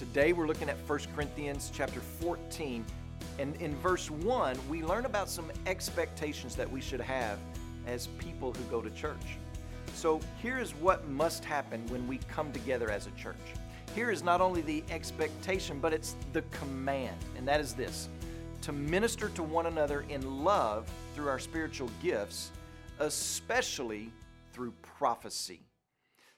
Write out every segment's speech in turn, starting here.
Today we're looking at 1 Corinthians chapter 14. And in verse 1, we learn about some expectations that we should have as people who go to church. So here is what must happen when we come together as a church. Here is not only the expectation, but it's the command, and that is this to minister to one another in love through our spiritual gifts, especially through prophecy.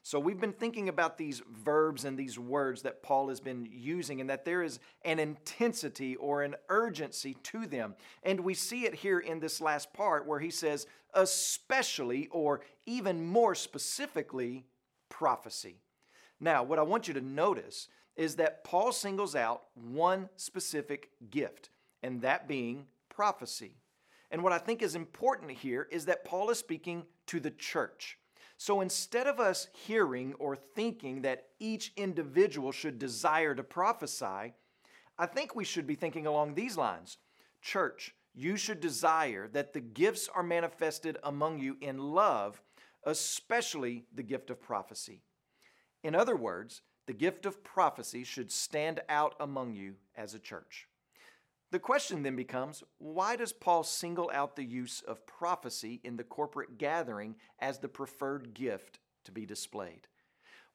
So we've been thinking about these verbs and these words that Paul has been using, and that there is an intensity or an urgency to them. And we see it here in this last part where he says, especially or even more specifically, prophecy. Now, what I want you to notice is that Paul singles out one specific gift, and that being prophecy. And what I think is important here is that Paul is speaking to the church. So instead of us hearing or thinking that each individual should desire to prophesy, I think we should be thinking along these lines Church, you should desire that the gifts are manifested among you in love, especially the gift of prophecy. In other words, the gift of prophecy should stand out among you as a church. The question then becomes why does Paul single out the use of prophecy in the corporate gathering as the preferred gift to be displayed?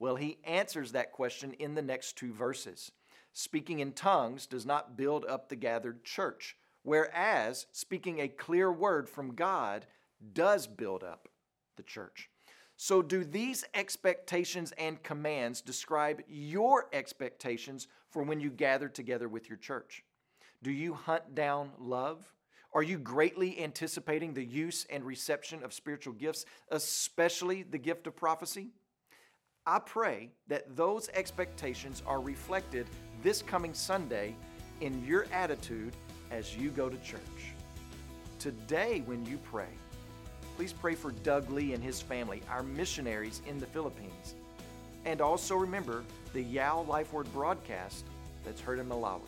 Well, he answers that question in the next two verses. Speaking in tongues does not build up the gathered church, whereas speaking a clear word from God does build up the church. So, do these expectations and commands describe your expectations for when you gather together with your church? Do you hunt down love? Are you greatly anticipating the use and reception of spiritual gifts, especially the gift of prophecy? I pray that those expectations are reflected this coming Sunday in your attitude as you go to church. Today, when you pray, please pray for Doug Lee and his family, our missionaries in the Philippines. And also remember the Yao Life Word broadcast that's heard in Malawi.